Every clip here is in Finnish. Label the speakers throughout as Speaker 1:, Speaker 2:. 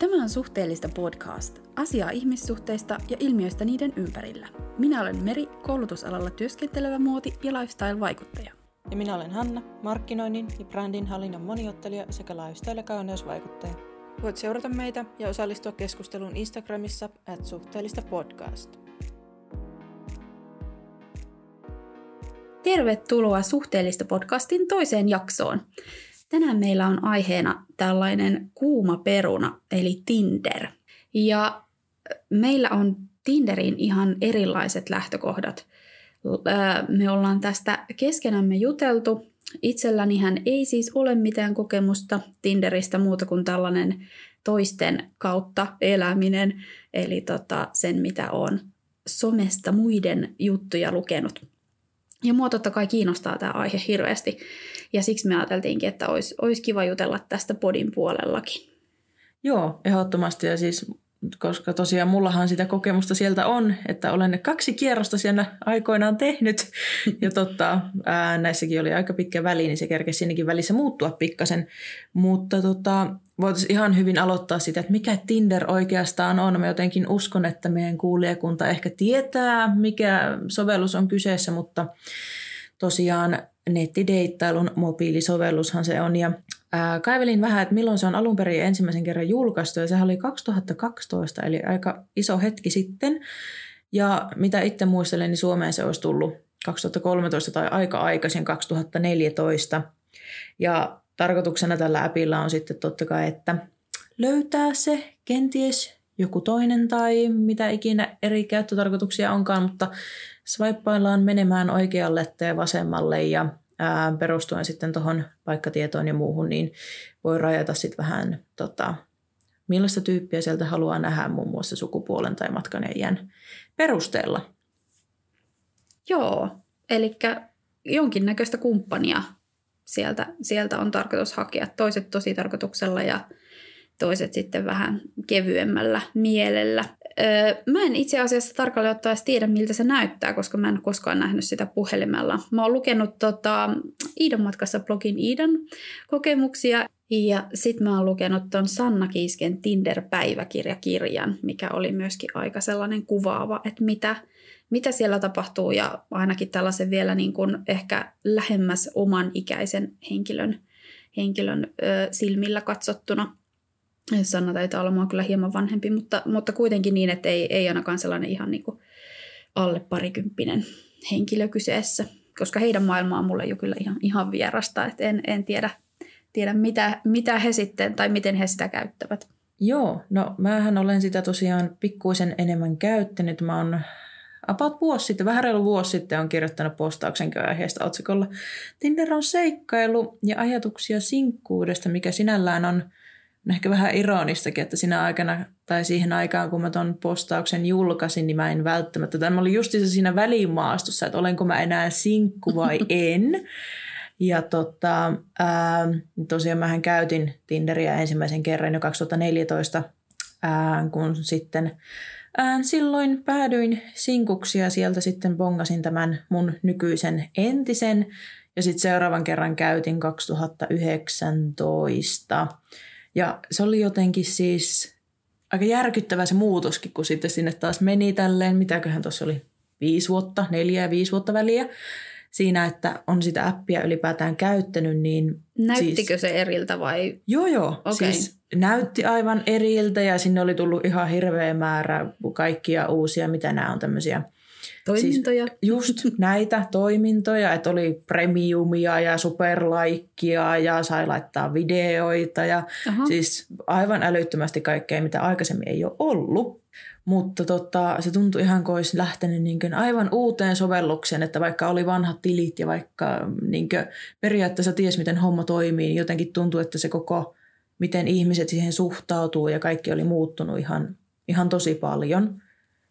Speaker 1: Tämä on Suhteellista podcast, asiaa ihmissuhteista ja ilmiöistä niiden ympärillä. Minä olen Meri, koulutusalalla työskentelevä muoti- ja lifestyle-vaikuttaja.
Speaker 2: Ja minä olen Hanna, markkinoinnin ja brändin hallinnan moniottelija sekä lifestyle- ja kauneusvaikuttaja. Voit seurata meitä ja osallistua keskusteluun Instagramissa at suhteellista podcast.
Speaker 1: Tervetuloa Suhteellista podcastin toiseen jaksoon. Tänään meillä on aiheena tällainen kuuma peruna, eli Tinder. Ja meillä on Tinderin ihan erilaiset lähtökohdat. Me ollaan tästä keskenämme juteltu. Itselläni hän ei siis ole mitään kokemusta Tinderistä muuta kuin tällainen toisten kautta eläminen, eli tota, sen mitä on somesta muiden juttuja lukenut. Ja mua totta kai kiinnostaa tämä aihe hirveästi. Ja siksi me ajateltiinkin, että olisi, olisi kiva jutella tästä podin puolellakin.
Speaker 2: Joo, ehdottomasti. Ja siis koska tosiaan mullahan sitä kokemusta sieltä on, että olen kaksi kierrosta siellä aikoinaan tehnyt. Ja totta, ää, näissäkin oli aika pitkä väli, niin se kerkesi siinäkin välissä muuttua pikkasen. Mutta tota, voitaisiin ihan hyvin aloittaa sitä, että mikä Tinder oikeastaan on. Mä jotenkin uskon, että meidän kuulijakunta ehkä tietää, mikä sovellus on kyseessä, mutta tosiaan nettideittailun mobiilisovellushan se on. Ja ää, kaivelin vähän, että milloin se on alun perin ensimmäisen kerran julkaistu, ja sehän oli 2012, eli aika iso hetki sitten. Ja mitä itse muistelen, niin Suomeen se olisi tullut 2013 tai aika aikaisin 2014. Ja tarkoituksena tällä appilla on sitten totta kai, että löytää se kenties joku toinen tai mitä ikinä eri käyttötarkoituksia onkaan, mutta swipeaillaan menemään oikealle tai vasemmalle ja ää, perustuen sitten tuohon paikkatietoon ja muuhun, niin voi rajata sitten vähän tota, millaista tyyppiä sieltä haluaa nähdä muun muassa sukupuolen tai matkan perusteella.
Speaker 1: Joo, eli jonkinnäköistä kumppania sieltä, sieltä on tarkoitus hakea. Toiset tosi tarkoituksella ja toiset sitten vähän kevyemmällä mielellä. Öö, mä en itse asiassa tarkalleen ottaen tiedä, miltä se näyttää, koska mä en koskaan nähnyt sitä puhelimella. Mä oon lukenut tota, Iidan matkassa blogin Iidan kokemuksia ja sit mä oon lukenut ton Sanna Kiisken Tinder-päiväkirjakirjan, mikä oli myöskin aika sellainen kuvaava, että mitä, mitä siellä tapahtuu ja ainakin tällaisen vielä niin kuin ehkä lähemmäs oman ikäisen henkilön, henkilön ö, silmillä katsottuna. Sanna taitaa olla mua kyllä hieman vanhempi, mutta, mutta kuitenkin niin, että ei, ei ainakaan sellainen ihan niin alle parikymppinen henkilö kyseessä, koska heidän maailma on mulle jo kyllä ihan, ihan vierasta, että en, en tiedä, tiedä mitä, mitä he sitten tai miten he sitä käyttävät.
Speaker 2: Joo, no mähän olen sitä tosiaan pikkuisen enemmän käyttänyt. Mä oon about vuosi sitten, vähän reilu vuosi sitten on kirjoittanut postauksen aiheesta otsikolla Tinder on seikkailu ja ajatuksia sinkkuudesta, mikä sinällään on ehkä vähän ironistakin, että siinä aikana tai siihen aikaan, kun mä ton postauksen julkaisin, niin mä en välttämättä, tämä oli just siinä välimaastossa, että olenko mä enää sinkku vai en. Ja tota, ää, tosiaan mähän käytin Tinderiä ensimmäisen kerran jo 2014, ää, kun sitten ää, silloin päädyin sinkuksi ja sieltä sitten bongasin tämän mun nykyisen entisen. Ja sitten seuraavan kerran käytin 2019. Ja se oli jotenkin siis aika järkyttävä se muutoskin, kun sitten sinne taas meni tälleen, mitäköhän tuossa oli, viisi vuotta, neljä ja viisi vuotta väliä siinä, että on sitä appia ylipäätään käyttänyt, niin...
Speaker 1: Näyttikö siis, se eriltä vai?
Speaker 2: Joo, joo. Okay. Siis näytti aivan eriltä ja sinne oli tullut ihan hirveä määrä kaikkia uusia, mitä nämä on tämmöisiä
Speaker 1: Toimintoja.
Speaker 2: Siis just näitä toimintoja, että oli premiumia ja superlaikkia ja sai laittaa videoita ja Aha. siis aivan älyttömästi kaikkea, mitä aikaisemmin ei ole ollut. Mutta tota, se tuntui ihan kuin olisi lähtenyt niin aivan uuteen sovellukseen, että vaikka oli vanhat tilit ja vaikka niin periaatteessa ties miten homma toimii, niin jotenkin tuntui, että se koko, miten ihmiset siihen suhtautuu ja kaikki oli muuttunut ihan, ihan tosi paljon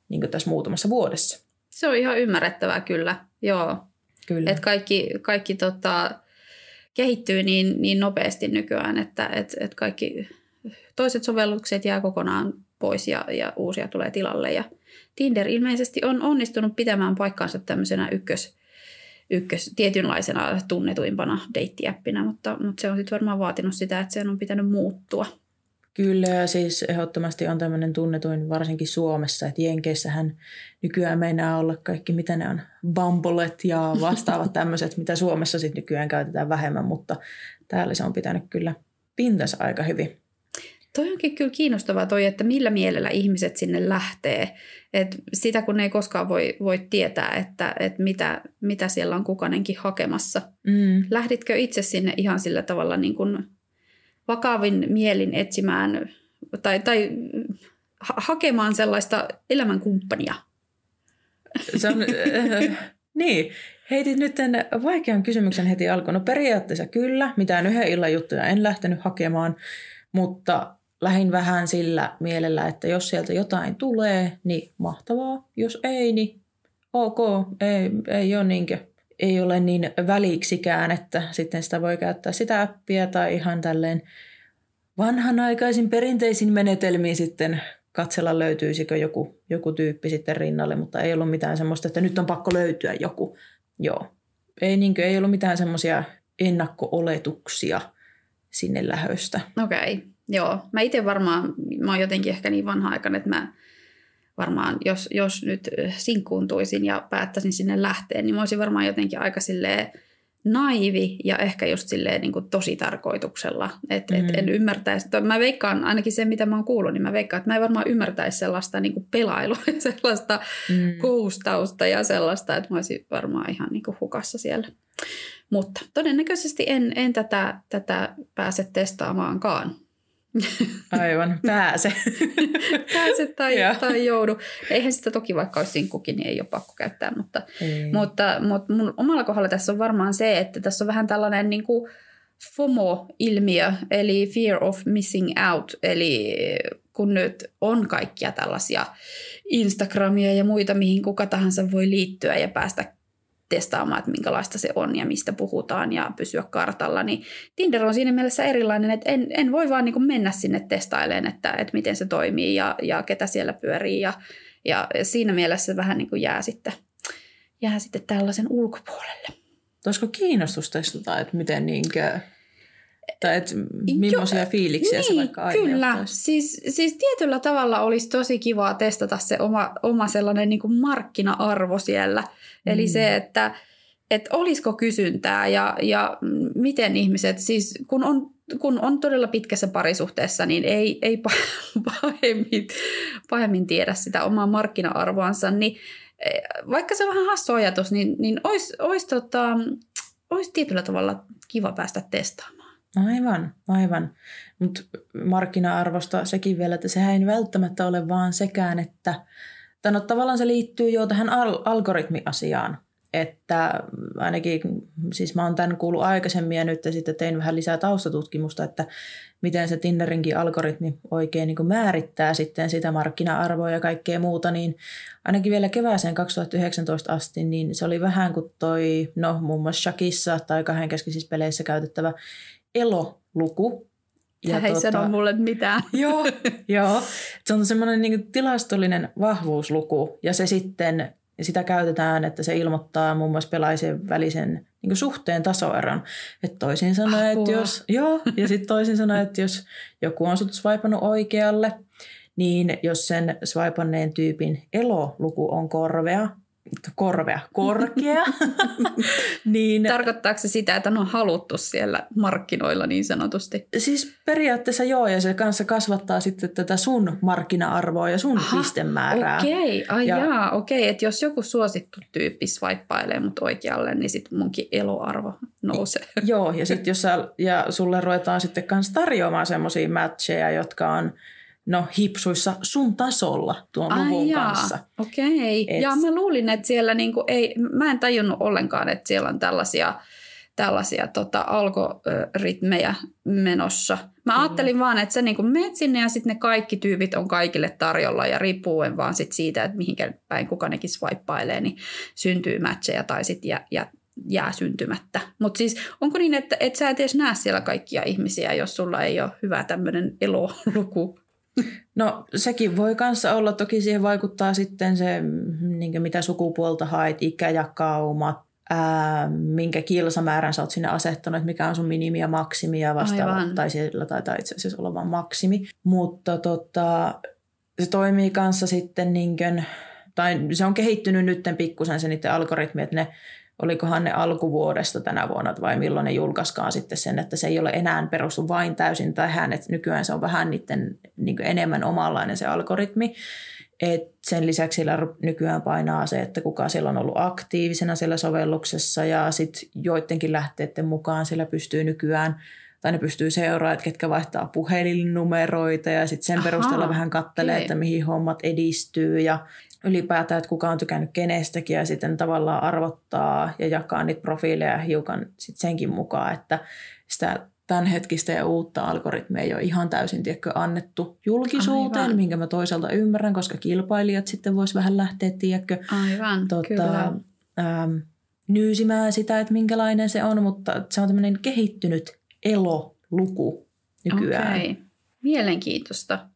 Speaker 2: niin tässä muutamassa vuodessa.
Speaker 1: Se on ihan ymmärrettävää kyllä, joo. Kyllä. Et kaikki kaikki tota, kehittyy niin, niin nopeasti nykyään, että et, et kaikki toiset sovellukset jää kokonaan pois ja, ja uusia tulee tilalle. Ja Tinder ilmeisesti on onnistunut pitämään paikkaansa tämmöisenä ykkös, ykkös tietynlaisena tunnetuimpana deittiäppinä, mutta, mutta se on sitten varmaan vaatinut sitä, että sen on pitänyt muuttua.
Speaker 2: Kyllä ja siis ehdottomasti on tämmöinen tunnetuin varsinkin Suomessa, että Jenkeissähän nykyään meinaa olla kaikki, mitä ne on, bambolet ja vastaavat tämmöiset, mitä Suomessa sitten nykyään käytetään vähemmän, mutta täällä se on pitänyt kyllä pintansa aika hyvin.
Speaker 1: Toi onkin kyllä kiinnostavaa toi, että millä mielellä ihmiset sinne lähtee. Et sitä kun ei koskaan voi, voi tietää, että, että mitä, mitä siellä on kukanenkin hakemassa.
Speaker 2: Mm.
Speaker 1: Lähditkö itse sinne ihan sillä tavalla niin kuin vakavin mielin etsimään tai, tai ha- hakemaan sellaista elämänkumppania?
Speaker 2: Se on, äh, niin, heitit nyt tämän vaikean kysymyksen heti alkuun. No periaatteessa kyllä, mitään yhden illan juttuja en lähtenyt hakemaan, mutta lähin vähän sillä mielellä, että jos sieltä jotain tulee, niin mahtavaa. Jos ei, niin ok, ei, ei ole niinkö ei ole niin väliksikään, että sitten sitä voi käyttää sitä appia tai ihan tälleen vanhanaikaisin perinteisin menetelmiin sitten katsella löytyisikö joku, joku tyyppi sitten rinnalle, mutta ei ollut mitään semmoista, että nyt on pakko löytyä joku. Joo. Ei, niinkö, ei ollut mitään semmoisia ennakko-oletuksia sinne lähöstä.
Speaker 1: Okei, okay. joo. Mä itse varmaan, mä oon jotenkin ehkä niin vanha aikana, että mä varmaan, jos, jos nyt sinkkuuntuisin ja päättäisin sinne lähteä, niin mä olisin varmaan jotenkin aika silleen naivi ja ehkä just silleen niin kuin tosi tarkoituksella. Että mm. et en ymmärtäisi, mä veikkaan ainakin se, mitä mä oon kuullut, niin mä veikkaan, että mä en varmaan ymmärtäisi sellaista niin kuin pelailua ja sellaista mm. koustausta ja sellaista, että mä olisin varmaan ihan niin kuin hukassa siellä. Mutta todennäköisesti en, en tätä, tätä pääse testaamaankaan.
Speaker 2: Aivan, pääse.
Speaker 1: pääse tai, tai joudu. Eihän sitä toki vaikka olisi sinkkukin, niin ei ole pakko käyttää, mutta, mutta, mutta mun omalla kohdalla tässä on varmaan se, että tässä on vähän tällainen niin kuin FOMO-ilmiö, eli fear of missing out, eli kun nyt on kaikkia tällaisia Instagramia ja muita, mihin kuka tahansa voi liittyä ja päästä testaamaan, että minkälaista se on ja mistä puhutaan ja pysyä kartalla, niin Tinder on siinä mielessä erilainen, että en, en voi vaan niin mennä sinne testailemaan, että, että miten se toimii ja, ja ketä siellä pyörii ja, ja siinä mielessä vähän niin kuin jää sitten, jää sitten tällaisen ulkopuolelle.
Speaker 2: Olisiko kiinnostus testata, että miten niinkö tai että millaisia jo, fiiliksiä niin, se vaikka
Speaker 1: Kyllä, siis, siis tietyllä tavalla olisi tosi kivaa testata se oma, oma sellainen niin kuin markkina-arvo siellä. Mm. Eli se, että että olisiko kysyntää ja, ja miten ihmiset, siis kun on, kun on todella pitkässä parisuhteessa, niin ei, ei pahemmin, pahemmin tiedä sitä omaa markkina-arvoansa, niin eh, vaikka se on vähän hassu ajatus, niin, niin olisi, olisi, tota, olisi tietyllä tavalla kiva päästä testaamaan.
Speaker 2: Aivan, aivan. Mutta markkina-arvosta sekin vielä, että sehän ei välttämättä ole vaan sekään, että no, tavallaan se liittyy jo tähän al- algoritmiasiaan. Että ainakin, siis mä oon tämän kuullut aikaisemmin ja nyt sitten tein vähän lisää taustatutkimusta, että miten se Tinderinkin algoritmi oikein niin määrittää sitten sitä markkina-arvoa ja kaikkea muuta, niin ainakin vielä kevääseen 2019 asti, niin se oli vähän kuin toi, no muun muassa Shakissa tai kahdenkeskisissä peleissä käytettävä elo-luku.
Speaker 1: Ja ei tota, sano mulle mitään.
Speaker 2: Joo, joo. Se on semmoinen niin tilastollinen vahvuusluku ja se sitten sitä käytetään, että se ilmoittaa muun muassa pelaajien välisen niin suhteen tasoeron. Että toisin sanoen, että jos, joo, ja sitten toisin sanoen, että jos joku on sut swipannut oikealle, niin jos sen swipanneen tyypin eloluku on korvea, korvea korkea.
Speaker 1: niin, Tarkoittaako se sitä, että on haluttu siellä markkinoilla niin sanotusti?
Speaker 2: Siis periaatteessa joo, ja se kanssa kasvattaa sitten tätä sun markkina-arvoa ja sun Aha, pistemäärää.
Speaker 1: Okei, okay. ai ja, jaa, okei, okay. että jos joku suosittu tyyppi swipeilee mut oikealle, niin sitten munkin eloarvo nousee.
Speaker 2: joo, ja sitten jos sä, ja sulle ruvetaan sitten kanssa tarjoamaan semmoisia matcheja, jotka on no hipsuissa sun tasolla tuon Ai luvun jaa, kanssa.
Speaker 1: Okei. Okay. Ja mä luulin, että siellä niinku ei, mä en tajunnut ollenkaan, että siellä on tällaisia, tällaisia tota, algoritmeja menossa. Mä mm. ajattelin vaan, että sä niinku menet sinne ja sitten ne kaikki tyypit on kaikille tarjolla ja riippuen vaan sit siitä, että mihinkä päin kuka nekin swippailee, niin syntyy matcheja tai sitten jää, jää, jää syntymättä. Mutta siis onko niin, että et sä et edes näe siellä kaikkia ihmisiä, jos sulla ei ole hyvä tämmöinen eloluku
Speaker 2: No sekin voi kanssa olla, toki siihen vaikuttaa sitten se, niin mitä sukupuolta haet, ikäjakaumat, ää, minkä kilsamäärän sä oot sinne asettanut, että mikä on sun minimi ja maksimi ja vastaava.
Speaker 1: Aivan.
Speaker 2: Tai siellä taitaa itse asiassa olla vain maksimi. Mutta tota, se toimii kanssa sitten niin kuin, tai se on kehittynyt nyt pikkusen se niiden algoritmi, että ne olikohan ne alkuvuodesta tänä vuonna vai milloin ne julkaiskaan sitten sen, että se ei ole enää perustu vain täysin tähän, että nykyään se on vähän niiden niin enemmän omanlainen se algoritmi. Et sen lisäksi sillä nykyään painaa se, että kuka siellä on ollut aktiivisena siellä sovelluksessa ja sitten joidenkin lähteiden mukaan siellä pystyy nykyään tai ne pystyy seuraamaan, että ketkä vaihtaa puhelinnumeroita ja sitten sen
Speaker 1: Ahaa,
Speaker 2: perusteella vähän kattelee,
Speaker 1: okei.
Speaker 2: että mihin hommat edistyy ja ylipäätään, että kuka on tykännyt kenestäkin ja sitten tavallaan arvottaa ja jakaa niitä profiileja hiukan sit senkin mukaan, että sitä tämänhetkistä ja uutta algoritmia ei ole ihan täysin tiedätkö, annettu julkisuuteen,
Speaker 1: Aivan.
Speaker 2: minkä mä toisaalta ymmärrän, koska kilpailijat sitten vois vähän lähteä, tiedätkö,
Speaker 1: Aivan,
Speaker 2: tota,
Speaker 1: kyllä.
Speaker 2: ähm, nyysimään sitä, että minkälainen se on, mutta se on tämmöinen kehittynyt eloluku nykyään.
Speaker 1: Okei. Mielenkiintoista.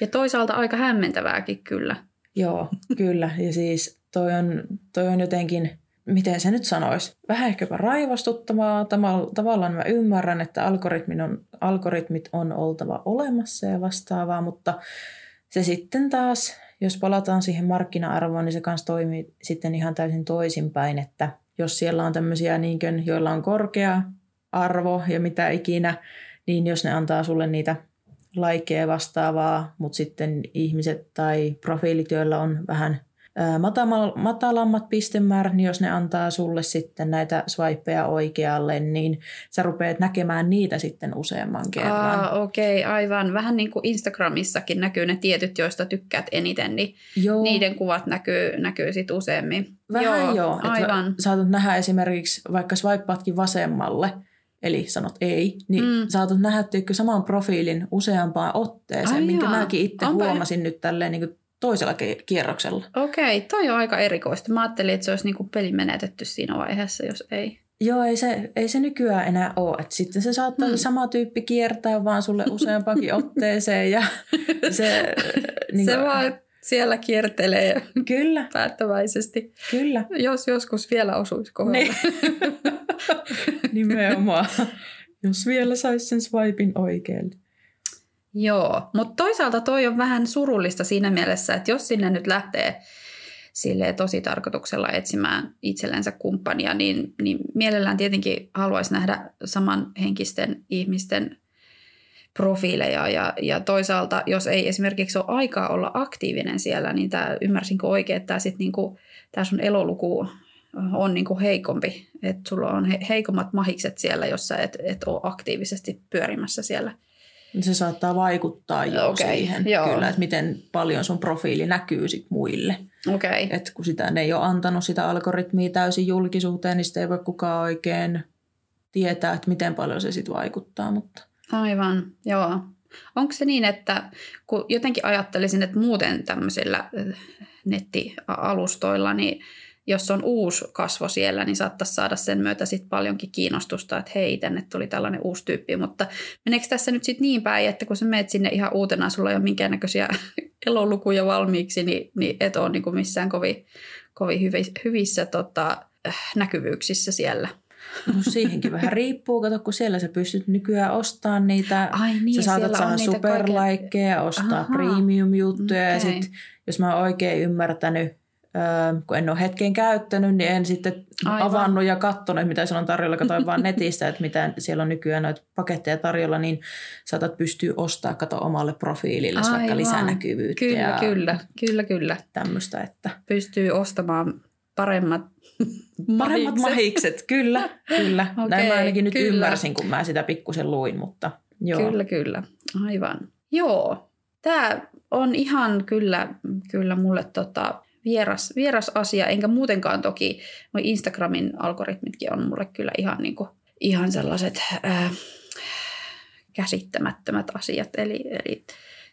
Speaker 1: Ja toisaalta aika hämmentävääkin kyllä.
Speaker 2: Joo, kyllä. Ja siis toi on, toi on jotenkin, miten se nyt sanoisi, vähän ehkäpä raivostuttavaa. Tavallaan mä ymmärrän, että algoritmin on, algoritmit on oltava olemassa ja vastaavaa, mutta se sitten taas, jos palataan siihen markkina-arvoon, niin se kanssa toimii sitten ihan täysin toisinpäin, että jos siellä on tämmöisiä, niin kuin, joilla on korkea arvo ja mitä ikinä, niin jos ne antaa sulle niitä likeja vastaavaa, mutta sitten ihmiset tai profiilit, joilla on vähän matalammat pistemäärät, niin jos ne antaa sulle sitten näitä swipeja oikealle, niin sä rupeat näkemään niitä sitten useamman kerran.
Speaker 1: Aa, okei, aivan. Vähän niin kuin Instagramissakin näkyy ne tietyt, joista tykkäät eniten, niin
Speaker 2: Joo,
Speaker 1: niiden kuvat näkyy, näkyy sit useammin.
Speaker 2: vähän joo. joo
Speaker 1: aivan.
Speaker 2: Saatat nähdä esimerkiksi, vaikka swipeatkin vasemmalle, eli sanot ei, niin
Speaker 1: Mm.
Speaker 2: saatat nähdä tykkö saman profiilin useampaan otteeseen,
Speaker 1: Ai
Speaker 2: minkä
Speaker 1: jaa.
Speaker 2: mäkin itse
Speaker 1: Onpa-
Speaker 2: huomasin nyt tälleen niin kuin toisella kierroksella.
Speaker 1: Okei, toi on aika erikoista. Mä ajattelin, että se olisi niinku peli menetetty siinä vaiheessa, jos ei.
Speaker 2: Joo, ei se, ei se nykyään enää ole. Et sitten se saattaa
Speaker 1: Hmm.
Speaker 2: se sama tyyppi kiertää vaan sulle useampakin otteeseen. Ja se, niin
Speaker 1: se
Speaker 2: kuin-
Speaker 1: vaan siellä kiertelee
Speaker 2: Kyllä,
Speaker 1: päättäväisesti.
Speaker 2: kyllä.
Speaker 1: Jos joskus vielä osuisi kohdalle.
Speaker 2: Niin. Nimenomaan. Jos vielä saisi sen swipin oikealle.
Speaker 1: Joo, mutta toisaalta toi on vähän surullista siinä mielessä, että jos sinne nyt lähtee sille tosi tarkoituksella etsimään itsellensä kumppania, niin, niin mielellään tietenkin haluaisi nähdä samanhenkisten ihmisten profiileja ja, ja toisaalta, jos ei esimerkiksi ole aikaa olla aktiivinen siellä, niin tämä, ymmärsinkö oikein, että tämä, sit niinku, tämä sun eloluku on niinku heikompi, että sulla on he, heikommat mahikset siellä, jos sä et, et ole aktiivisesti pyörimässä siellä.
Speaker 2: Se saattaa vaikuttaa jo
Speaker 1: Okei,
Speaker 2: siihen,
Speaker 1: joo.
Speaker 2: kyllä, että miten paljon sun profiili näkyy sit muille.
Speaker 1: Okei.
Speaker 2: Et kun sitä ne ei ole antanut sitä algoritmia täysin julkisuuteen, niin sitä ei voi kukaan oikein tietää, että miten paljon se sitten vaikuttaa. Mutta
Speaker 1: Aivan, joo. Onko se niin, että kun jotenkin ajattelisin, että muuten tämmöisillä eh, nettialustoilla, niin jos on uusi kasvo siellä, niin saattaisi saada sen myötä sit paljonkin kiinnostusta, että hei, tänne tuli tällainen uusi tyyppi. Mutta meneekö tässä nyt sitten niin päin, että kun sä meet sinne ihan uutena, sulla ei ole minkäännäköisiä elolukuja valmiiksi, niin, niin et ole niin kuin missään kovin, kovin hyvissä, hyvissä tota, äh, näkyvyyksissä siellä.
Speaker 2: No siihenkin vähän riippuu. Kato, kun siellä sä pystyt nykyään ostamaan niitä
Speaker 1: Ai niin,
Speaker 2: sä saatat saada superlaikkeja, ostaa
Speaker 1: Ahaa.
Speaker 2: premium-juttuja ja
Speaker 1: Okei.
Speaker 2: sit, jos mä oon oikein ymmärtänyt, öö, kun en ole hetken käyttänyt, niin en sitten
Speaker 1: Aivan.
Speaker 2: avannut ja katsonut, mitä siellä on tarjolla. Katoin vaan netistä, että mitä siellä on nykyään noita paketteja tarjolla, niin saatat pystyä ostamaan kato omalle profiilille vaikka lisänäkyvyyttä
Speaker 1: Kyllä,
Speaker 2: ja
Speaker 1: kyllä, kyllä, kyllä.
Speaker 2: tämmöistä. Että
Speaker 1: Pystyy ostamaan paremmat
Speaker 2: paremmat mahikset. kyllä, kyllä.
Speaker 1: Okei,
Speaker 2: Näin mä ainakin nyt
Speaker 1: kyllä.
Speaker 2: ymmärsin, kun mä sitä pikkusen luin, mutta joo.
Speaker 1: Kyllä, kyllä. Aivan. Joo, tämä on ihan kyllä, kyllä mulle tota vieras, vieras asia, enkä muutenkaan toki, noi Instagramin algoritmitkin on mulle kyllä ihan, niinku, ihan sellaiset ää, käsittämättömät asiat. Eli, eli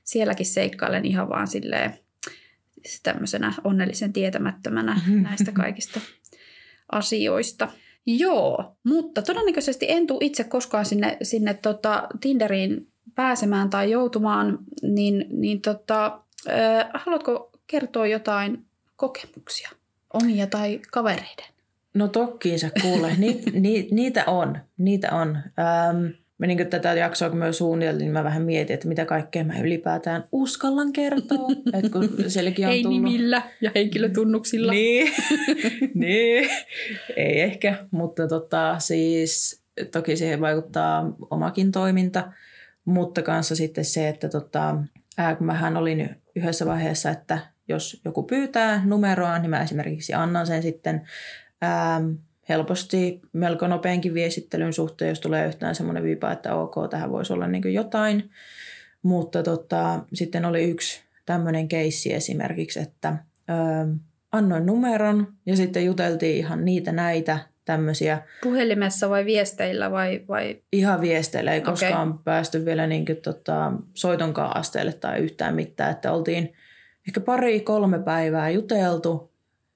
Speaker 1: sielläkin seikkailen ihan vaan silleen tämmöisenä onnellisen tietämättömänä näistä kaikista asioista. Joo, mutta todennäköisesti en tule itse koskaan sinne, sinne tota Tinderiin pääsemään tai joutumaan, niin, niin tota, äh, haluatko kertoa jotain kokemuksia, omia tai kavereiden?
Speaker 2: No tokkiinsa kuule, ni, ni, niitä on, niitä on. Ähm, mä niin tätä jaksoa, kun mä suunnitelin, niin mä vähän mietin, että mitä kaikkea mä ylipäätään uskallan kertoa. Et kun sielläkin on
Speaker 1: Ei
Speaker 2: tullut...
Speaker 1: nimillä ja henkilötunnuksilla.
Speaker 2: Niin, niin. ei ehkä, mutta tota, siis toki siihen vaikuttaa omakin toiminta, mutta kanssa sitten se, että tota, ää, kun mähän olin yhdessä vaiheessa, että jos joku pyytää numeroa, niin mä esimerkiksi annan sen sitten ää, helposti melko nopeankin viestittelyn suhteen, jos tulee yhtään semmoinen viipa, että ok, tähän voisi olla niin jotain. Mutta tota, sitten oli yksi tämmöinen keissi esimerkiksi, että ö, annoin numeron ja sitten juteltiin ihan niitä näitä tämmöisiä.
Speaker 1: Puhelimessa vai viesteillä vai? vai?
Speaker 2: Ihan viesteillä, ei okay. koskaan päästy vielä niin kuin, tota, soitonkaan asteelle tai yhtään mitään, että oltiin ehkä pari-kolme päivää juteltu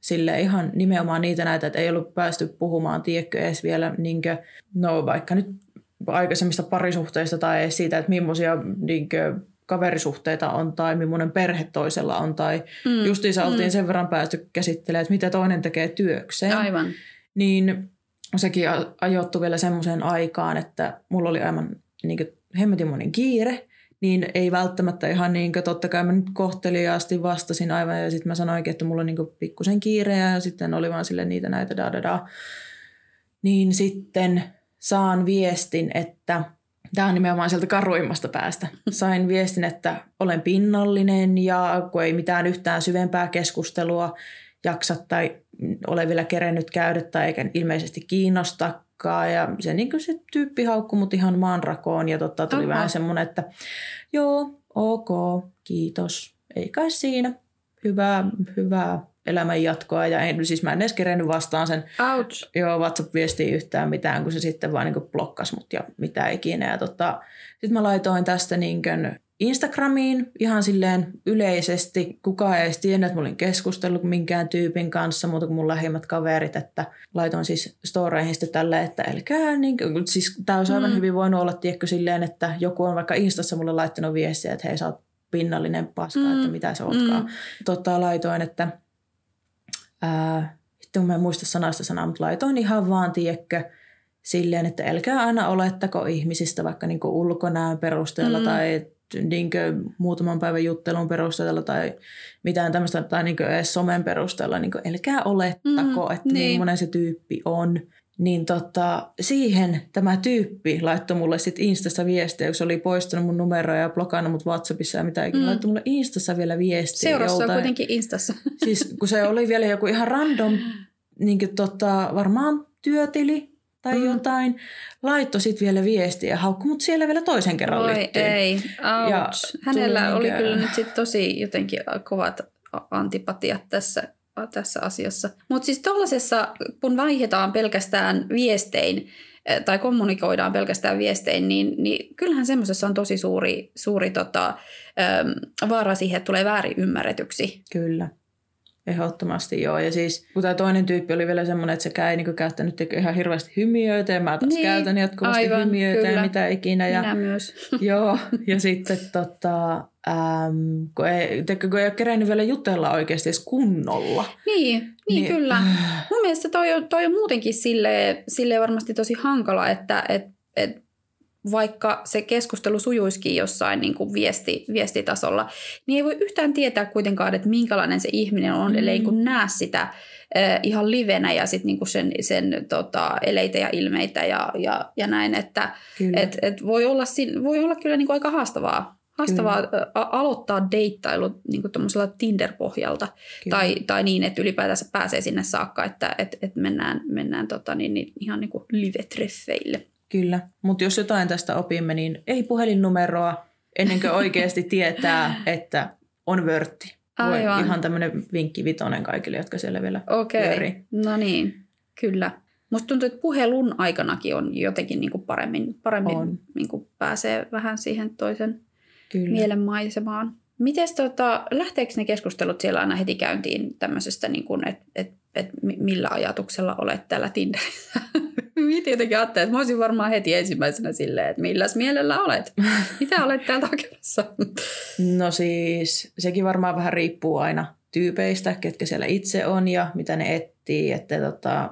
Speaker 2: sille ihan nimenomaan niitä näitä, että ei ollut päästy puhumaan, tiedätkö, edes vielä niinkö, no vaikka nyt aikaisemmista parisuhteista tai edes siitä, että millaisia niinkö, kaverisuhteita on tai millainen perhe toisella on tai mm. justiinsa oltiin mm. sen verran päästy käsittelemään, että mitä toinen tekee työkseen.
Speaker 1: Aivan.
Speaker 2: Niin sekin ajoittui vielä semmoiseen aikaan, että mulla oli aivan niin hemmetin kiire, niin ei välttämättä ihan niin kuin, totta kai mä nyt kohteliaasti vastasin aivan ja sitten mä sanoinkin, että mulla on niin pikkusen kiire ja sitten oli vaan sille niitä näitä da da da. Niin sitten saan viestin, että tämä on nimenomaan sieltä karuimmasta päästä. Sain viestin, että olen pinnallinen ja kun ei mitään yhtään syvempää keskustelua jaksa tai ole vielä kerennyt käydä tai eikä ilmeisesti kiinnostakaan. Ja se, niin se tyyppi haukkui mut ihan maanrakoon ja totta, tuli Aha. vähän semmoinen, että joo, ok, kiitos. Ei kai siinä. Hyvää, hyvää elämän jatkoa. Ja en, siis mä en edes kerennyt vastaan sen
Speaker 1: Ouch.
Speaker 2: Joo, WhatsApp-viestiin yhtään mitään, kun se sitten vaan niin blokkasi mut ja mitä ikinä. Ja tota, sitten mä laitoin tästä niin Instagramiin ihan silleen yleisesti. Kukaan ei edes tiennyt, että mä olin keskustellut minkään tyypin kanssa, muuta kuin mun lähimmät kaverit, että laitoin siis storeihin sitten tälle, että älkää, niin, siis tää olisi aivan mm. hyvin voinut olla, tiedätkö, silleen, että joku on vaikka Instassa mulle laittanut viestiä, että hei sä oot pinnallinen paska, mm. että mitä se ootkaan. Mm. Tota, laitoin, että ää, mä en muista sanasta sanaa, mutta laitoin ihan vaan, tiedätkö, silleen, että älkää aina olettako ihmisistä vaikka niin ulkonäön perusteella mm. tai niin muutaman päivän juttelun perusteella tai mitään tämmöistä, tai niin edes somen perusteella, niin älkää olettako, mm, että niin. millainen se tyyppi on. Niin tota, siihen tämä tyyppi laittoi mulle sitten Instassa viestiä, kun se oli poistanut mun numeroa ja blokannut mut Whatsappissa ja mitä ikinä. Mm. Laittoi mulle Instassa vielä viestiä.
Speaker 1: Seurassa on kuitenkin Instassa.
Speaker 2: Siis kun se oli vielä joku ihan random, niin tota, varmaan työtili tai mm. jotain, laitto sitten vielä viestiä ja haukkui mut siellä vielä toisen kerran
Speaker 1: Oi ei, Ja Hänellä oli kyllä nyt sit tosi jotenkin kovat antipatiat tässä, tässä asiassa. Mutta siis tuollaisessa, kun vaihdetaan pelkästään viestein, eh, tai kommunikoidaan pelkästään viestein, niin, niin kyllähän semmoisessa on tosi suuri, suuri tota, vaara siihen, että tulee väärin ymmärretyksi.
Speaker 2: Kyllä. Ehdottomasti joo. Ja siis kun tämä toinen tyyppi oli vielä semmoinen, että sekä ei niin käyttänyt ihan hirveästi hymiöitä ja mä taas niin, käytän jatkuvasti aivan, hymiöitä kyllä. ja mitä ikinä. Ja,
Speaker 1: Minä myös.
Speaker 2: Joo, ja sitten tota, äm, kun, ei, te, kun ei ole kerennyt vielä jutella oikeasti edes kunnolla.
Speaker 1: Niin, niin, niin kyllä. Äh. Mun mielestä toi on, toi on muutenkin sille, sille varmasti tosi hankala, että et, et vaikka se keskustelu sujuisikin jossain niin kuin viesti, viestitasolla, niin ei voi yhtään tietää kuitenkaan, että minkälainen se ihminen on, mm. ellei niin näe sitä äh, ihan livenä ja sit niin kuin sen, sen tota, eleitä ja ilmeitä ja, ja, ja näin, että et, et voi, olla, voi olla kyllä niin kuin aika haastavaa haastavaa Kyllä. aloittaa deittailu niin tuommoisella Tinder-pohjalta tai, tai niin, että ylipäätänsä pääsee sinne saakka, että et, et mennään, mennään tota, niin, niin, ihan niin kuin live-treffeille.
Speaker 2: Kyllä, mutta jos jotain tästä opimme, niin ei puhelinnumeroa ennen kuin oikeasti tietää, että on vörtti. Aivan. Ihan tämmöinen vinkki vitonen kaikille, jotka siellä vielä
Speaker 1: Okei, okay. no niin, kyllä. Musta tuntuu, että puhelun aikanakin on jotenkin niin kuin paremmin, paremmin on. Niin kuin pääsee vähän siihen toisen Kyllä. mielenmaisemaan. Miten tota, lähteekö ne keskustelut siellä aina heti käyntiin tämmöisestä, niin että et, et millä ajatuksella olet täällä Tinderissä? Mietin jotenkin ajattelin, että mä olisin varmaan heti ensimmäisenä silleen, että milläs mielellä olet? Mitä olet täältä hakemassa?
Speaker 2: No siis sekin varmaan vähän riippuu aina tyypeistä, ketkä siellä itse on ja mitä ne etsii. Että tota,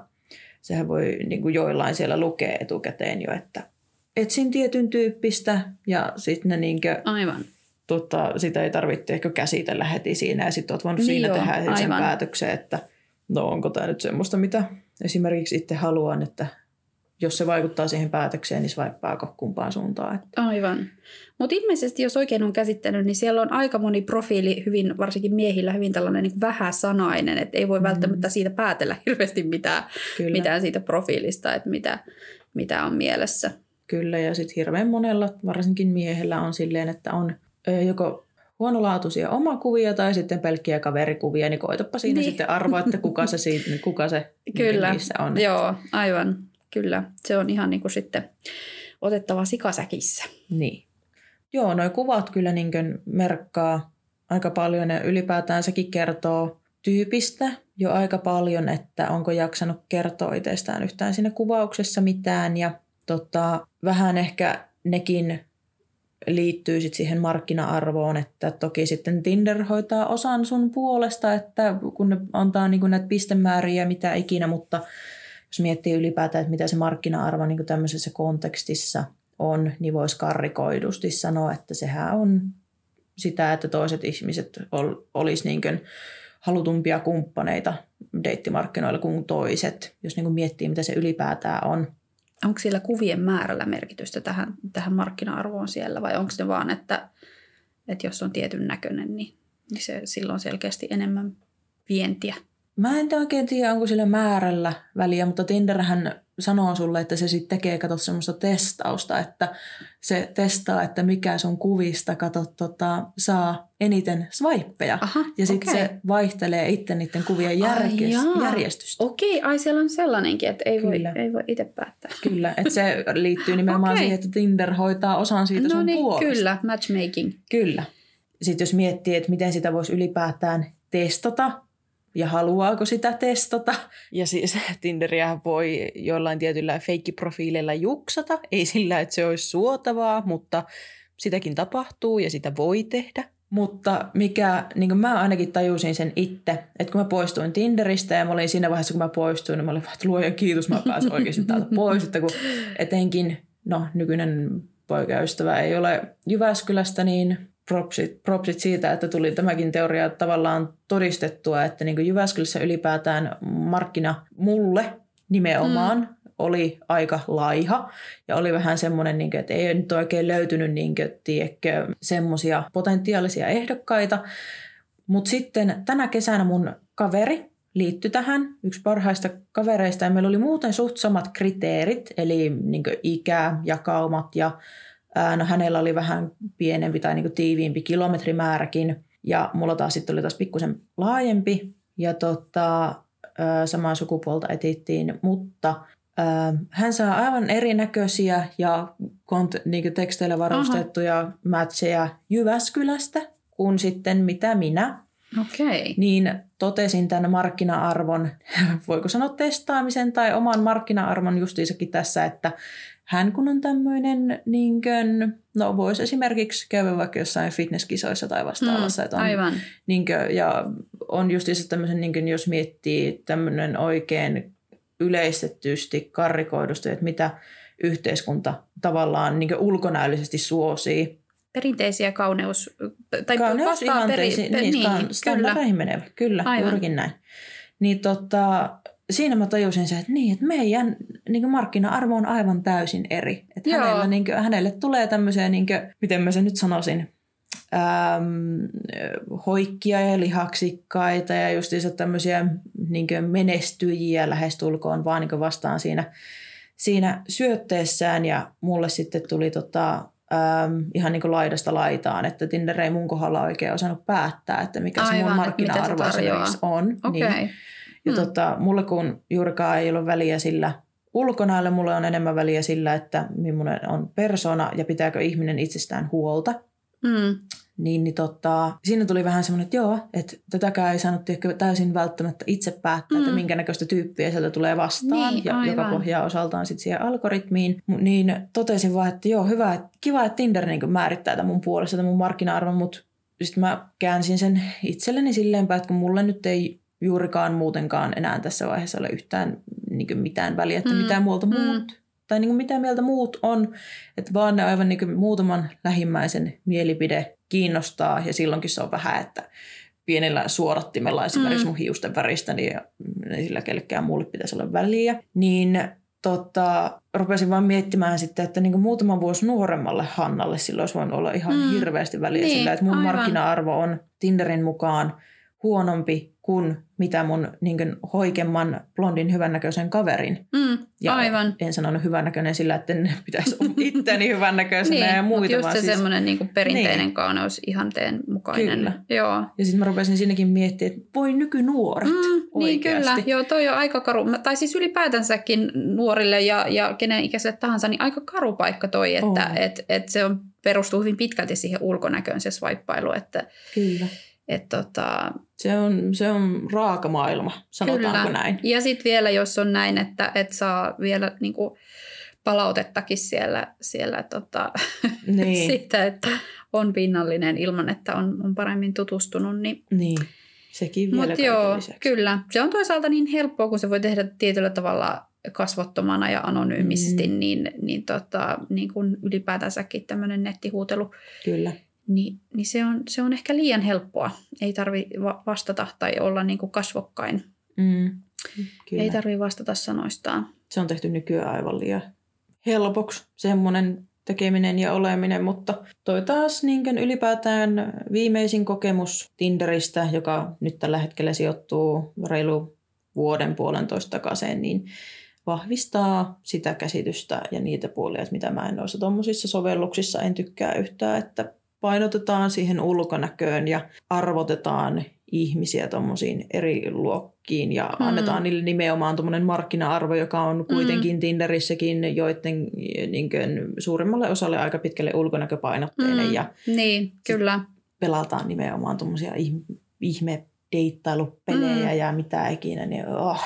Speaker 2: sehän voi niin kuin joillain siellä lukea etukäteen jo, että etsin tietyn tyyppistä ja sitten ne niin kuin,
Speaker 1: Aivan.
Speaker 2: tota, sitä ei tarvitse ehkä käsitellä heti siinä ja sitten olet voinut
Speaker 1: Niin
Speaker 2: siinä
Speaker 1: joo,
Speaker 2: tehdä sen päätöksen, että no onko tämä nyt semmoista, mitä esimerkiksi itse haluan, että jos se vaikuttaa siihen päätökseen, niin swipeaako kumpaan suuntaan. Että
Speaker 1: Aivan. Mutta ilmeisesti, jos oikein on käsittänyt, niin siellä on aika moni profiili, hyvin, varsinkin miehillä, hyvin tällainen niin vähäsanainen, että ei voi
Speaker 2: Mm.
Speaker 1: välttämättä siitä päätellä hirveästi mitään,
Speaker 2: Kyllä.
Speaker 1: mitään siitä profiilista, että mitä, mitä on mielessä.
Speaker 2: Kyllä, ja sitten hirveän monella, varsinkin miehellä, on silleen, että on joko huonolaatuisia omakuvia tai sitten pelkkiä kaverikuvia, niin koitapa siinä
Speaker 1: Niin.
Speaker 2: sitten arvoa, että kuka se, siitä, kuka se
Speaker 1: Kyllä,
Speaker 2: niissä on.
Speaker 1: joo, aivan, kyllä. Se on ihan niin kuin sitten otettava sikasäkissä.
Speaker 2: Niin. Joo, noi kuvat kyllä niin merkkaa aika paljon ja ylipäätään sekin kertoo tyypistä jo aika paljon, että onko jaksanut kertoa itsestään yhtään siinä kuvauksessa mitään ja tota, vähän ehkä nekin liittyy sit siihen markkina-arvoon, että toki sitten Tinder hoitaa osan sun puolesta, että kun ne antaa niin näitä pistemääriä mitä ikinä, mutta jos miettii ylipäätään, että mitä se markkina-arvo niin tämmöisessä kontekstissa on, niin voisi karrikoidusti sanoa, että sehän on sitä, että toiset ihmiset ol, olisi niin halutumpia kumppaneita deittimarkkinoilla kuin toiset, jos niin miettii, mitä se ylipäätään on.
Speaker 1: Onko sillä kuvien määrällä merkitystä tähän, tähän markkina-arvoon siellä vai onko ne vaan, että, että jos on tietyn näköinen, niin, niin se silloin selkeästi enemmän vientiä?
Speaker 2: Mä en oikein tiedä, onko sillä määrällä väliä, mutta Tinderhän sanoo sulle, että se sitten tekee, kato semmoista testausta, että se testaa, että mikä sun kuvista, kato, tota, saa eniten swipeja.
Speaker 1: Aha,
Speaker 2: ja sitten
Speaker 1: okei.
Speaker 2: se vaihtelee itse niiden kuvien järkes,
Speaker 1: jaa.
Speaker 2: järjestystä.
Speaker 1: Okei, ai siellä on sellainenkin, että ei voi,
Speaker 2: Kyllä.
Speaker 1: ei voi itse päättää.
Speaker 2: Kyllä, että se liittyy nimenomaan
Speaker 1: Okei.
Speaker 2: siihen, että Tinder hoitaa osan siitä
Speaker 1: no
Speaker 2: sun
Speaker 1: niin,
Speaker 2: puolesta.
Speaker 1: kyllä, matchmaking.
Speaker 2: Kyllä. Sitten jos miettii, että miten sitä voisi ylipäätään testata ja haluaako sitä testata. Ja siis Tinderiä voi jollain tietyllä feikkiprofiileilla juksata. Ei sillä, että se olisi suotavaa, mutta sitäkin tapahtuu ja sitä voi tehdä. Mutta mikä, niin kuin mä ainakin tajusin sen itse, että kun mä poistuin Tinderistä ja mä olin siinä vaiheessa, kun mä poistuin, niin mä olin vaan, että luojan kiitos, mä pääsin oikeasti täältä pois. Että kun etenkin, no nykyinen poikaystävä ei ole Jyväskylästä, niin propsit, propsit siitä, että tuli tämäkin teoria tavallaan todistettua, että niin Jyväskylässä ylipäätään markkina mulle nimenomaan mm. oli aika laiha ja oli vähän semmoinen, niin kuin, että ei nyt oikein löytynyt niin semmoisia potentiaalisia ehdokkaita. Mutta sitten tänä kesänä mun kaveri liittyi tähän, yksi parhaista kavereista, ja meillä oli muuten suht samat kriteerit, eli niin ikä, jakaumat ja no hänellä oli vähän pienempi tai niin tiiviimpi kilometrimääräkin, ja mulla taas sitten oli taas pikkusen laajempi, ja tota, samaa sukupuolta etittiin, mutta hän saa aivan erinäköisiä ja kont- niin teksteillä varustettuja Aha. matcheja Jyväskylästä kuin sitten mitä minä
Speaker 1: Okei.
Speaker 2: niin totesin tämän markkina-arvon, voiko sanoa testaamisen tai oman markkina-arvon justiisakin tässä, että hän kun on tämmöinen, niin kuin, no voisi esimerkiksi käydä vaikka jossain fitnesskisoissa tai vastaavassa.
Speaker 1: Mm,
Speaker 2: että on,
Speaker 1: aivan.
Speaker 2: Niin kuin, ja on justiinsa tämmöisen, niin kuin, jos miettii tämmöinen oikein yleistetysti karrikoidusti, että mitä yhteiskunta tavallaan niin ulkonäöllisesti suosii,
Speaker 1: Perinteisiä kauneus... Tai
Speaker 2: Kauneus
Speaker 1: vastaa peri,
Speaker 2: niin,
Speaker 1: niin, kyllä.
Speaker 2: standardeihin menevä. Kyllä,
Speaker 1: Aivan.
Speaker 2: juurikin näin. Niin tota, siinä mä tajusin se, että, niin, että meidän niin markkina-arvo on aivan täysin eri. Että
Speaker 1: Joo.
Speaker 2: hänellä, niin kuin, hänelle tulee tämmöisiä, niin kuin, miten mä sen nyt sanoisin, äm, hoikkia ja lihaksikkaita ja justiinsa tämmöisiä niin menestyjiä lähestulkoon vaan niin vastaan siinä, siinä syötteessään. Ja mulle sitten tuli tota, äm, ihan niin kuin laidasta laitaan, että Tinder ei mun kohdalla oikein osannut päättää, että mikä se
Speaker 1: Aivan,
Speaker 2: mun
Speaker 1: se
Speaker 2: markkina-arvo on.
Speaker 1: Okei.
Speaker 2: Niin. Ja
Speaker 1: Hmm.
Speaker 2: tota, mulle kun juurikaan ei ole väliä sillä ulkonäöllä, mulle on enemmän väliä sillä, että millainen on persona ja pitääkö ihminen itsestään huolta.
Speaker 1: Mm.
Speaker 2: Niin, niin tota, siinä tuli vähän semmoinen, että joo, että tätäkään ei saanut ehkä täysin välttämättä itse päättää, mm. että
Speaker 1: Mm.
Speaker 2: minkä näköistä tyyppiä sieltä tulee vastaan,
Speaker 1: Niin,
Speaker 2: ja, joka
Speaker 1: aivan.
Speaker 2: pohjaa osaltaan sitten siihen algoritmiin. Niin totesin vaan, että joo, hyvä, että kiva, että Tinder niin määrittää tämän mun puolesta, tämän mun markkina-arvon, mutta sitten mä käänsin sen itselleni silleenpä, että kun mulle nyt ei juurikaan muutenkaan enää tässä vaiheessa ole yhtään niin mitään väliä, että
Speaker 1: Mm,
Speaker 2: mitä muuta
Speaker 1: mm.
Speaker 2: muut, tai niin mitä mieltä muut on, että vaan ne aivan niin muutaman lähimmäisen mielipide kiinnostaa, ja silloinkin se on vähän, että pienellä suorattimella esimerkiksi
Speaker 1: Mm.
Speaker 2: mun hiusten väristä, niin ei sillä kellekään muulle pitäisi olla väliä. Niin tota, rupesin vaan miettimään sitten, että niin muutama vuosi nuoremmalle Hannalle sillä olisi voinut olla ihan
Speaker 1: mm.
Speaker 2: hirveästi väliä
Speaker 1: Niin,
Speaker 2: sillä, että mun
Speaker 1: aivan.
Speaker 2: markkina-arvo on Tinderin mukaan huonompi kuin mitä mun niin hoikemman blondin hyvännäköisen kaverin.
Speaker 1: Mm,
Speaker 2: Ja
Speaker 1: aivan.
Speaker 2: en sanonut hyvännäköinen sillä, että en pitäisi olla itseäni hyvännäköisenä ja
Speaker 1: Niin,
Speaker 2: muita.
Speaker 1: mutta just
Speaker 2: vaan
Speaker 1: se
Speaker 2: siis-
Speaker 1: semmoinen niinku perinteinen
Speaker 2: Niin.
Speaker 1: kauneus ihanteen mukainen.
Speaker 2: Kyllä.
Speaker 1: Joo.
Speaker 2: Ja sitten mä rupesin siinäkin miettimään, että voi nykynuoret
Speaker 1: Mm, niin
Speaker 2: oikeasti.
Speaker 1: kyllä, joo toi on aika karu, Mä- tai siis ylipäätänsäkin nuorille ja, ja kenen ikäiselle tahansa, niin aika karu paikka toi, että
Speaker 2: On.
Speaker 1: et, et se on, perustuu hyvin pitkälti siihen ulkonäköön se swipeilu, että
Speaker 2: Kyllä.
Speaker 1: Et tota,
Speaker 2: Se on, se on raaka maailma, sanotaanko
Speaker 1: kyllä.
Speaker 2: näin.
Speaker 1: Ja sitten vielä, jos on näin, että et saa vielä niinku palautettakin siellä, siellä tota,
Speaker 2: Niin,
Speaker 1: siitä, että on pinnallinen ilman, että on, on paremmin tutustunut, niin
Speaker 2: niin. sekin vielä kaiken
Speaker 1: joo,
Speaker 2: lisäksi.
Speaker 1: kyllä. Se on toisaalta niin helppoa, kun se voi tehdä tietyllä tavalla kasvottomana ja anonyymisti, mm. niin, niin, tota, niin kuin ylipäätänsäkin tämmöinen nettihuutelu,
Speaker 2: Kyllä.
Speaker 1: Niin, niin se, on, se on ehkä liian helppoa. Ei tarvi va- vastata tai olla niin kuin kasvokkain.
Speaker 2: Mm. Kyllä.
Speaker 1: Ei tarvi vastata sanoistaan.
Speaker 2: se on tehty nykyään aivan liian helpoksi semmoinen tekeminen ja oleminen, mutta toi taas niin ylipäätään viimeisin kokemus Tinderistä, joka nyt tällä hetkellä sijoittuu reilu vuoden puolentoista takaisin, niin vahvistaa sitä käsitystä ja niitä puolia, että mitä mä en noissa tuommoisissa sovelluksissa en tykkää yhtään, että painotetaan siihen ulkonäköön ja arvotetaan ihmisiä tuommoisiin eri luokkiin ja
Speaker 1: Mm.
Speaker 2: annetaan niille nimenomaan tuommoinen markkina-arvo, joka on kuitenkin Tinderissäkin joiden niin kuin, suurimmalle osalle aika pitkälle ulkonäköpainotteinen
Speaker 1: Mm.
Speaker 2: ja
Speaker 1: Niin, kyllä.
Speaker 2: pelataan nimenomaan tuommoisia ihme deittailupelejä
Speaker 1: Mm.
Speaker 2: ja mitä ikinä, niin oh,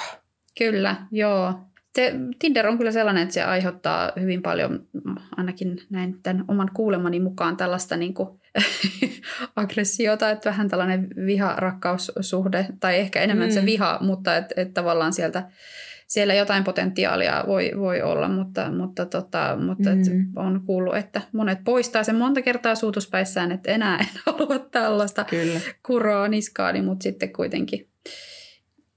Speaker 1: Kyllä, joo. Se, Tinder on kyllä sellainen, että se aiheuttaa hyvin paljon, ainakin näin tämän oman kuulemani mukaan, tällaista niin kuin, aggressiota, että vähän tällainen viha-rakkaussuhde, tai ehkä enemmän mm. se viha, mutta että et tavallaan sieltä siellä jotain potentiaalia voi, voi olla, mutta, mutta, tota, mutta mm. et on kuullut, että monet poistaa sen monta kertaa suutuspäissään, että enää en halua tällaista
Speaker 2: kyllä.
Speaker 1: kuroa niskaani, mutta sitten kuitenkin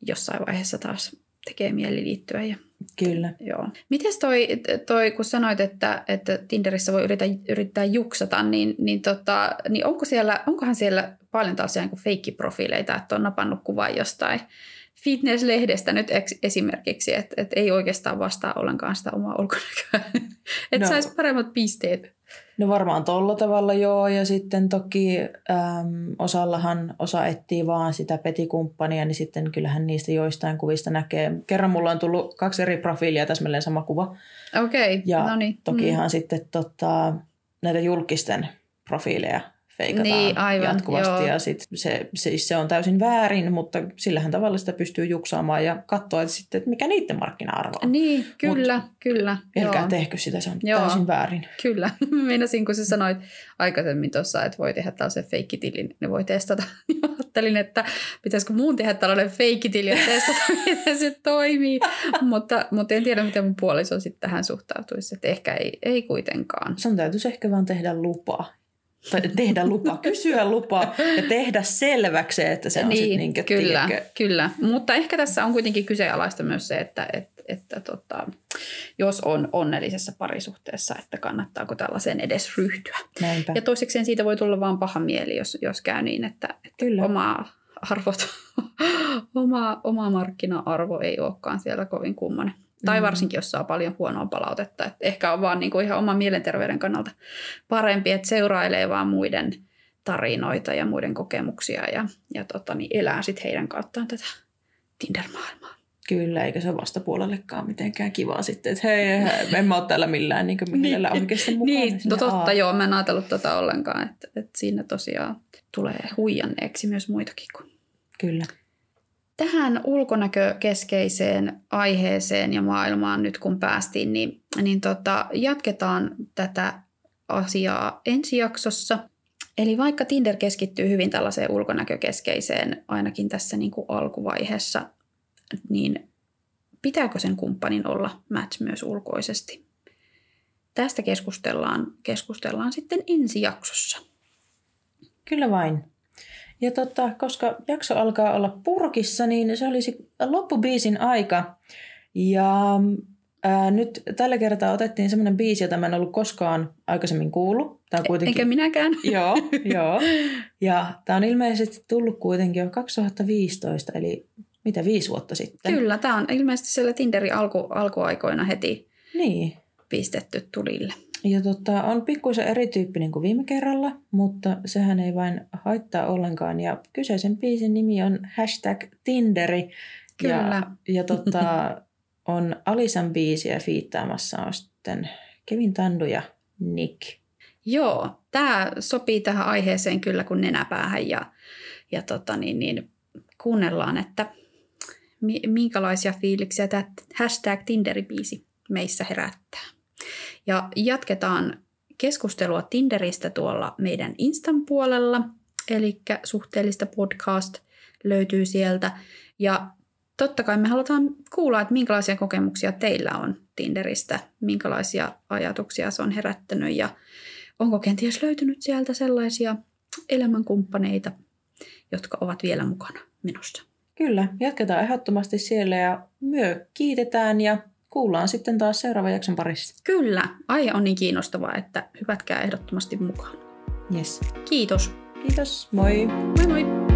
Speaker 1: jossain vaiheessa taas tekee mieli liittyä. Ja,
Speaker 2: Kyllä.
Speaker 1: joo. Mites toi, toi, kun sanoit, että, että Tinderissä voi yrittää, yrittää juksata, niin, niin, tota, niin onko siellä, onkohan siellä paljon tällaisia niin feikkiprofiileita, että on napannut kuvan jostain fitness-lehdestä nyt esimerkiksi, että, että ei oikeastaan vastaa ollenkaan sitä omaa ulkonäköä. että
Speaker 2: No.
Speaker 1: saisi paremmat pisteet.
Speaker 2: No varmaan tolla tavalla joo, ja sitten toki äm, osallahan osa etsii vaan sitä petikumppania, niin sitten kyllähän niistä joistain kuvista näkee. Kerran mulla on tullut kaksi eri profiilia, täsmälleen sama kuva.
Speaker 1: Okei, okay.
Speaker 2: Ja
Speaker 1: no niin.
Speaker 2: tokihan mm. sitten tota, näitä julkisten profiileja feikataan
Speaker 1: Niin, aivan,
Speaker 2: jatkuvasti.
Speaker 1: joo.
Speaker 2: Ja sit se, siis se on täysin väärin, mutta sillähän tavalla sitä pystyy juksaamaan ja katsoa, että, sitten, että mikä niiden markkina-arvo on.
Speaker 1: Niin, kyllä, Mut, kyllä.
Speaker 2: Älkää
Speaker 1: joo.
Speaker 2: tehkö sitä, se on
Speaker 1: Joo.
Speaker 2: täysin väärin.
Speaker 1: Kyllä. Meinasin, kun sä sanoit aikaisemmin tuossa, että voi tehdä tällaisen feikkitilin, niin voi testata. Niin ajattelin, että pitäisikö muun tehdä tällainen feikkitili ja testata, miten se toimii. mutta, mutta en tiedä, miten mun puoliso sitten tähän suhtautuisi. Että ehkä ei, ei kuitenkaan.
Speaker 2: Sun täytyisi ehkä vaan tehdä lupa. Tai tehdä lupa, kysyä lupa ja tehdä selväksi, että se on
Speaker 1: niin,
Speaker 2: sitten niin
Speaker 1: kyllä, kyllä. Mutta ehkä tässä on kuitenkin kyseenalaista myös se, että, että, että tota, jos on onnellisessa parisuhteessa, että kannattaako tällaiseen edes ryhtyä.
Speaker 2: näinpä.
Speaker 1: Ja toisekseen siitä voi tulla vaan paha mieli, jos, jos käy niin, että, että
Speaker 2: Kyllä.
Speaker 1: oma arvot, oma, oma markkina-arvo ei olekaan siellä kovin kummonen. Tai
Speaker 2: Mm.
Speaker 1: varsinkin, jos saa paljon huonoa palautetta. Et ehkä on vaan niinku ihan oman mielenterveyden kannalta parempi, että seurailee vaan muiden tarinoita ja muiden kokemuksia ja, ja tota, niin elää sitten heidän kauttaan tätä Tinder-maailmaa.
Speaker 2: Kyllä, eikä se vastapuolellekaan mitenkään kivaa sitten, että hei, hei en mä ole täällä millään niin kuin,
Speaker 1: Niin.
Speaker 2: niin. oikeasti mukana.
Speaker 1: Niin, no totta joo, mä en ajatellut tota ollenkaan, että, että siinä tosiaan tulee huijanneeksi myös muitakin kuin
Speaker 2: Kyllä.
Speaker 1: Tähän ulkonäkökeskeiseen aiheeseen ja maailmaan nyt kun päästiin, niin, niin tota, jatketaan tätä asiaa ensi jaksossa. Eli vaikka Tinder keskittyy hyvin tällaiseen ulkonäkökeskeiseen, ainakin tässä niin kuin alkuvaiheessa, niin pitääkö sen kumppanin olla match myös ulkoisesti. Tästä keskustellaan, keskustellaan sitten ensi jaksossa.
Speaker 2: Kyllä vain. Ja tota, koska jakso alkaa olla purkissa, niin se olisi loppubiisin aika. Ja ää, nyt tällä kertaa otettiin semmoinen biisi, jota mä en ollut koskaan aikaisemmin kuullut.
Speaker 1: Tää on kuitenkin... Eikä minäkään.
Speaker 2: Joo, joo. Ja tämä on ilmeisesti tullut kuitenkin jo 2015, eli mitä, viisi vuotta sitten?
Speaker 1: Kyllä, tämä on ilmeisesti siellä Tinderin alku, alkuaikoina heti niin. pistetty tulille.
Speaker 2: Ja tota, on pikkuisen erityyppinen kuin viime kerralla, mutta sehän ei vain haittaa ollenkaan. Ja kyseisen biisin nimi on hashtag Tinderi.
Speaker 1: Kyllä.
Speaker 2: Ja, ja tota, on Alisan biisiä fiittaamassa on sitten Kevin Tandu ja Nick.
Speaker 1: Joo, tämä sopii tähän aiheeseen kyllä kuin nenäpäähän ja, ja tota niin, niin, kuunnellaan, että minkälaisia fiiliksiä tämä hashtag Tinderi-biisi meissä herättää. Ja jatketaan keskustelua Tinderistä tuolla meidän Instan puolella, eli suhteellista podcast löytyy sieltä. Ja totta kai me halutaan kuulla, että minkälaisia kokemuksia teillä on Tinderistä, minkälaisia ajatuksia se on herättänyt ja onko kenties löytynyt sieltä sellaisia elämänkumppaneita, jotka ovat vielä mukana minusta.
Speaker 2: Kyllä, jatketaan ehdottomasti siellä ja myö kiitetään ja kuullaan sitten taas seuraavan jakson parissa.
Speaker 1: Kyllä, aihe on niin kiinnostava, että hypätkää ehdottomasti mukaan.
Speaker 2: Yes.
Speaker 1: Kiitos.
Speaker 2: Kiitos, moi.
Speaker 1: Moi moi.